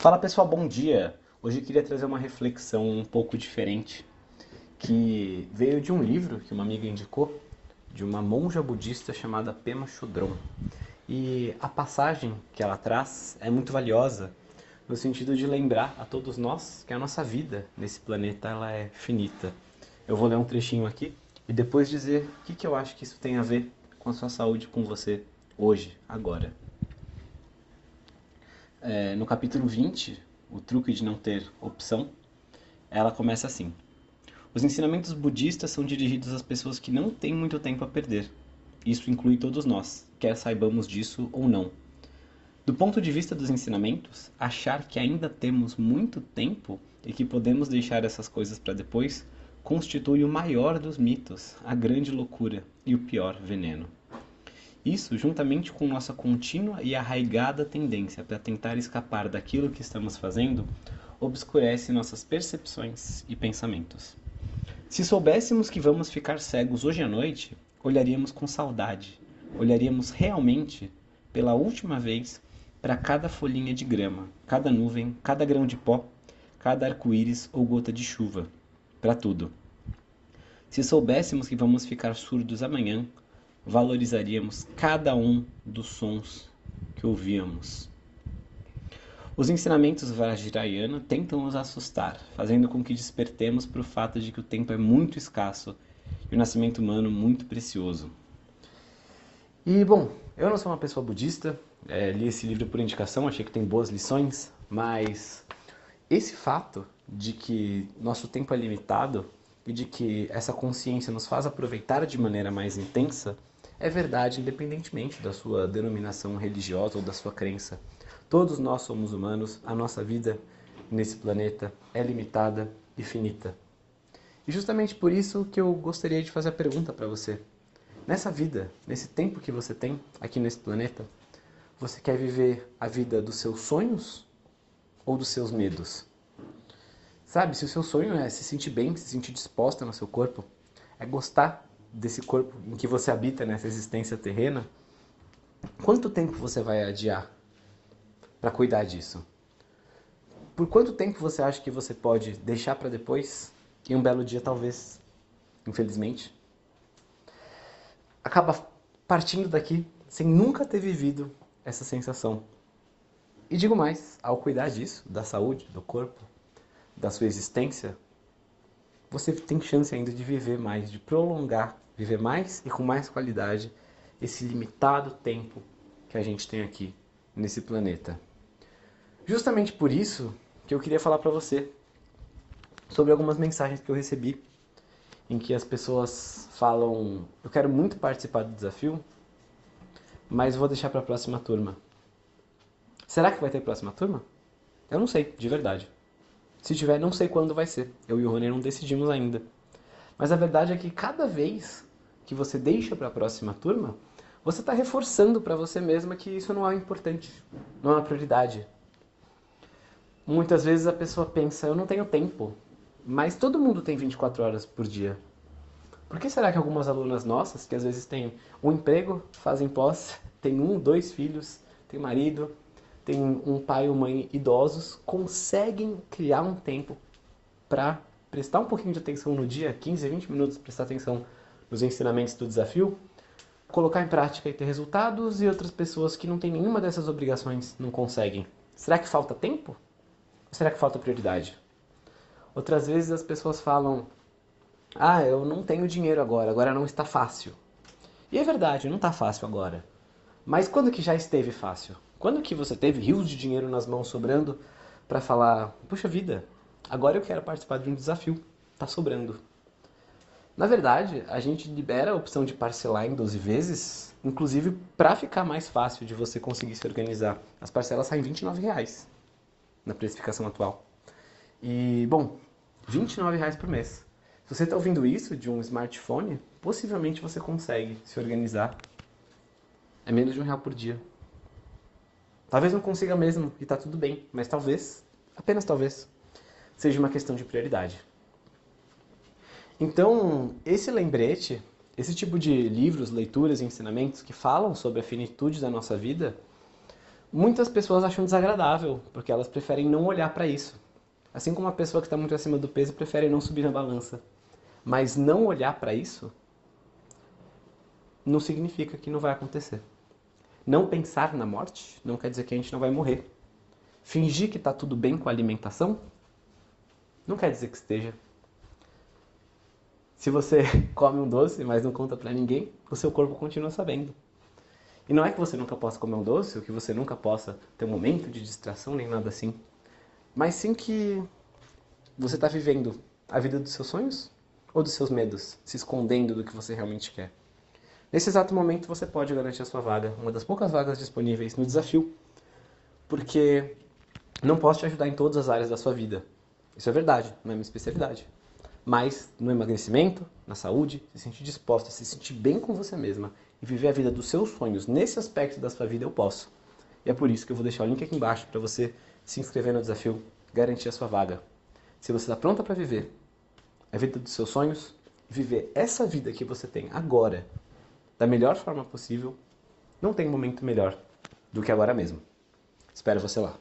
Fala pessoal, bom dia! Hoje eu queria trazer uma reflexão um pouco diferente que veio de um livro que uma amiga indicou, de uma monja budista chamada Pema Chodron. E a passagem que ela traz é muito valiosa no sentido de lembrar a todos nós que a nossa vida nesse planeta ela é finita. Eu vou ler um trechinho aqui e depois dizer o que, que eu acho que isso tem a ver com a sua saúde, com você, hoje, agora. É, no capítulo 20, o truque de não ter opção, ela começa assim. Os ensinamentos budistas são dirigidos às pessoas que não têm muito tempo a perder. Isso inclui todos nós, quer saibamos disso ou não. Do ponto de vista dos ensinamentos, achar que ainda temos muito tempo e que podemos deixar essas coisas para depois constitui o maior dos mitos, a grande loucura e o pior veneno. Isso, juntamente com nossa contínua e arraigada tendência para tentar escapar daquilo que estamos fazendo, obscurece nossas percepções e pensamentos. Se soubéssemos que vamos ficar cegos hoje à noite, olharíamos com saudade, olharíamos realmente, pela última vez, para cada folhinha de grama, cada nuvem, cada grão de pó, cada arco-íris ou gota de chuva, para tudo. Se soubéssemos que vamos ficar surdos amanhã, valorizaríamos cada um dos sons que ouvíamos. Os ensinamentos Vajrayana tentam nos assustar, fazendo com que despertemos para o fato de que o tempo é muito escasso e o nascimento humano muito precioso. E bom, eu não sou uma pessoa budista, é, li esse livro por indicação, achei que tem boas lições, mas esse fato de que nosso tempo é limitado e de que essa consciência nos faz aproveitar de maneira mais intensa é verdade independentemente da sua denominação religiosa ou da sua crença. Todos nós somos humanos, a nossa vida nesse planeta é limitada e finita. E justamente por isso que eu gostaria de fazer a pergunta para você. Nessa vida, nesse tempo que você tem aqui nesse planeta, você quer viver a vida dos seus sonhos ou dos seus medos? Sabe, se o seu sonho é se sentir bem, se sentir disposta no seu corpo, é gostar desse corpo em que você habita nessa existência terrena, quanto tempo você vai adiar para cuidar disso? Por quanto tempo você acha que você pode deixar para depois e um belo dia talvez, infelizmente, acaba partindo daqui sem nunca ter vivido essa sensação. E digo mais, ao cuidar disso, da saúde, do corpo, da sua existência, você tem chance ainda de viver mais, de prolongar, viver mais e com mais qualidade esse limitado tempo que a gente tem aqui nesse planeta. Justamente por isso que eu queria falar para você sobre algumas mensagens que eu recebi em que as pessoas falam: "Eu quero muito participar do desafio, mas vou deixar para a próxima turma. Será que vai ter próxima turma? Eu não sei, de verdade. Se tiver, não sei quando vai ser. Eu e o Rony não decidimos ainda. Mas a verdade é que cada vez que você deixa para a próxima turma, você está reforçando para você mesma que isso não é importante, não é uma prioridade. Muitas vezes a pessoa pensa, eu não tenho tempo, mas todo mundo tem 24 horas por dia. Por que será que algumas alunas nossas, que às vezes têm um emprego, fazem pós, têm um, dois filhos, têm marido, um pai ou mãe idosos, conseguem criar um tempo para prestar um pouquinho de atenção no dia, 15, 20 minutos, prestar atenção nos ensinamentos do desafio, colocar em prática e ter resultados, e outras pessoas que não têm nenhuma dessas obrigações não conseguem. Será que falta tempo? Ou será que falta prioridade? Outras vezes as pessoas falam, ah, eu não tenho dinheiro agora, agora não está fácil. E é verdade, não está fácil agora. Mas quando que já esteve fácil? Quando que você teve rios de dinheiro nas mãos sobrando para falar, puxa vida, agora eu quero participar de um desafio, está sobrando. Na verdade, a gente libera a opção de parcelar em 12 vezes, inclusive para ficar mais fácil de você conseguir se organizar. As parcelas saem R$ 29,00 na precificação atual. E, bom, R$ 29,00 por mês. Se você está ouvindo isso de um smartphone, possivelmente você consegue se organizar. É menos de um real por dia. Talvez não consiga mesmo e está tudo bem, mas talvez, apenas talvez, seja uma questão de prioridade. Então, esse lembrete, esse tipo de livros, leituras e ensinamentos que falam sobre a finitude da nossa vida, muitas pessoas acham desagradável, porque elas preferem não olhar para isso. Assim como uma pessoa que está muito acima do peso prefere não subir na balança. Mas não olhar para isso não significa que não vai acontecer. Não pensar na morte não quer dizer que a gente não vai morrer. Fingir que está tudo bem com a alimentação não quer dizer que esteja. Se você come um doce, mas não conta para ninguém, o seu corpo continua sabendo. E não é que você nunca possa comer um doce, ou que você nunca possa ter um momento de distração, nem nada assim. Mas sim que você está vivendo a vida dos seus sonhos ou dos seus medos, se escondendo do que você realmente quer. Nesse exato momento você pode garantir a sua vaga, uma das poucas vagas disponíveis no desafio, porque não posso te ajudar em todas as áreas da sua vida. Isso é verdade, não é minha especialidade. Mas no emagrecimento, na saúde, se sentir disposta, se sentir bem com você mesma e viver a vida dos seus sonhos nesse aspecto da sua vida, eu posso. E é por isso que eu vou deixar o link aqui embaixo para você se inscrever no desafio, garantir a sua vaga. Se você está pronta para viver a vida dos seus sonhos, viver essa vida que você tem agora da melhor forma possível, não tem momento melhor do que agora mesmo. Espero você lá.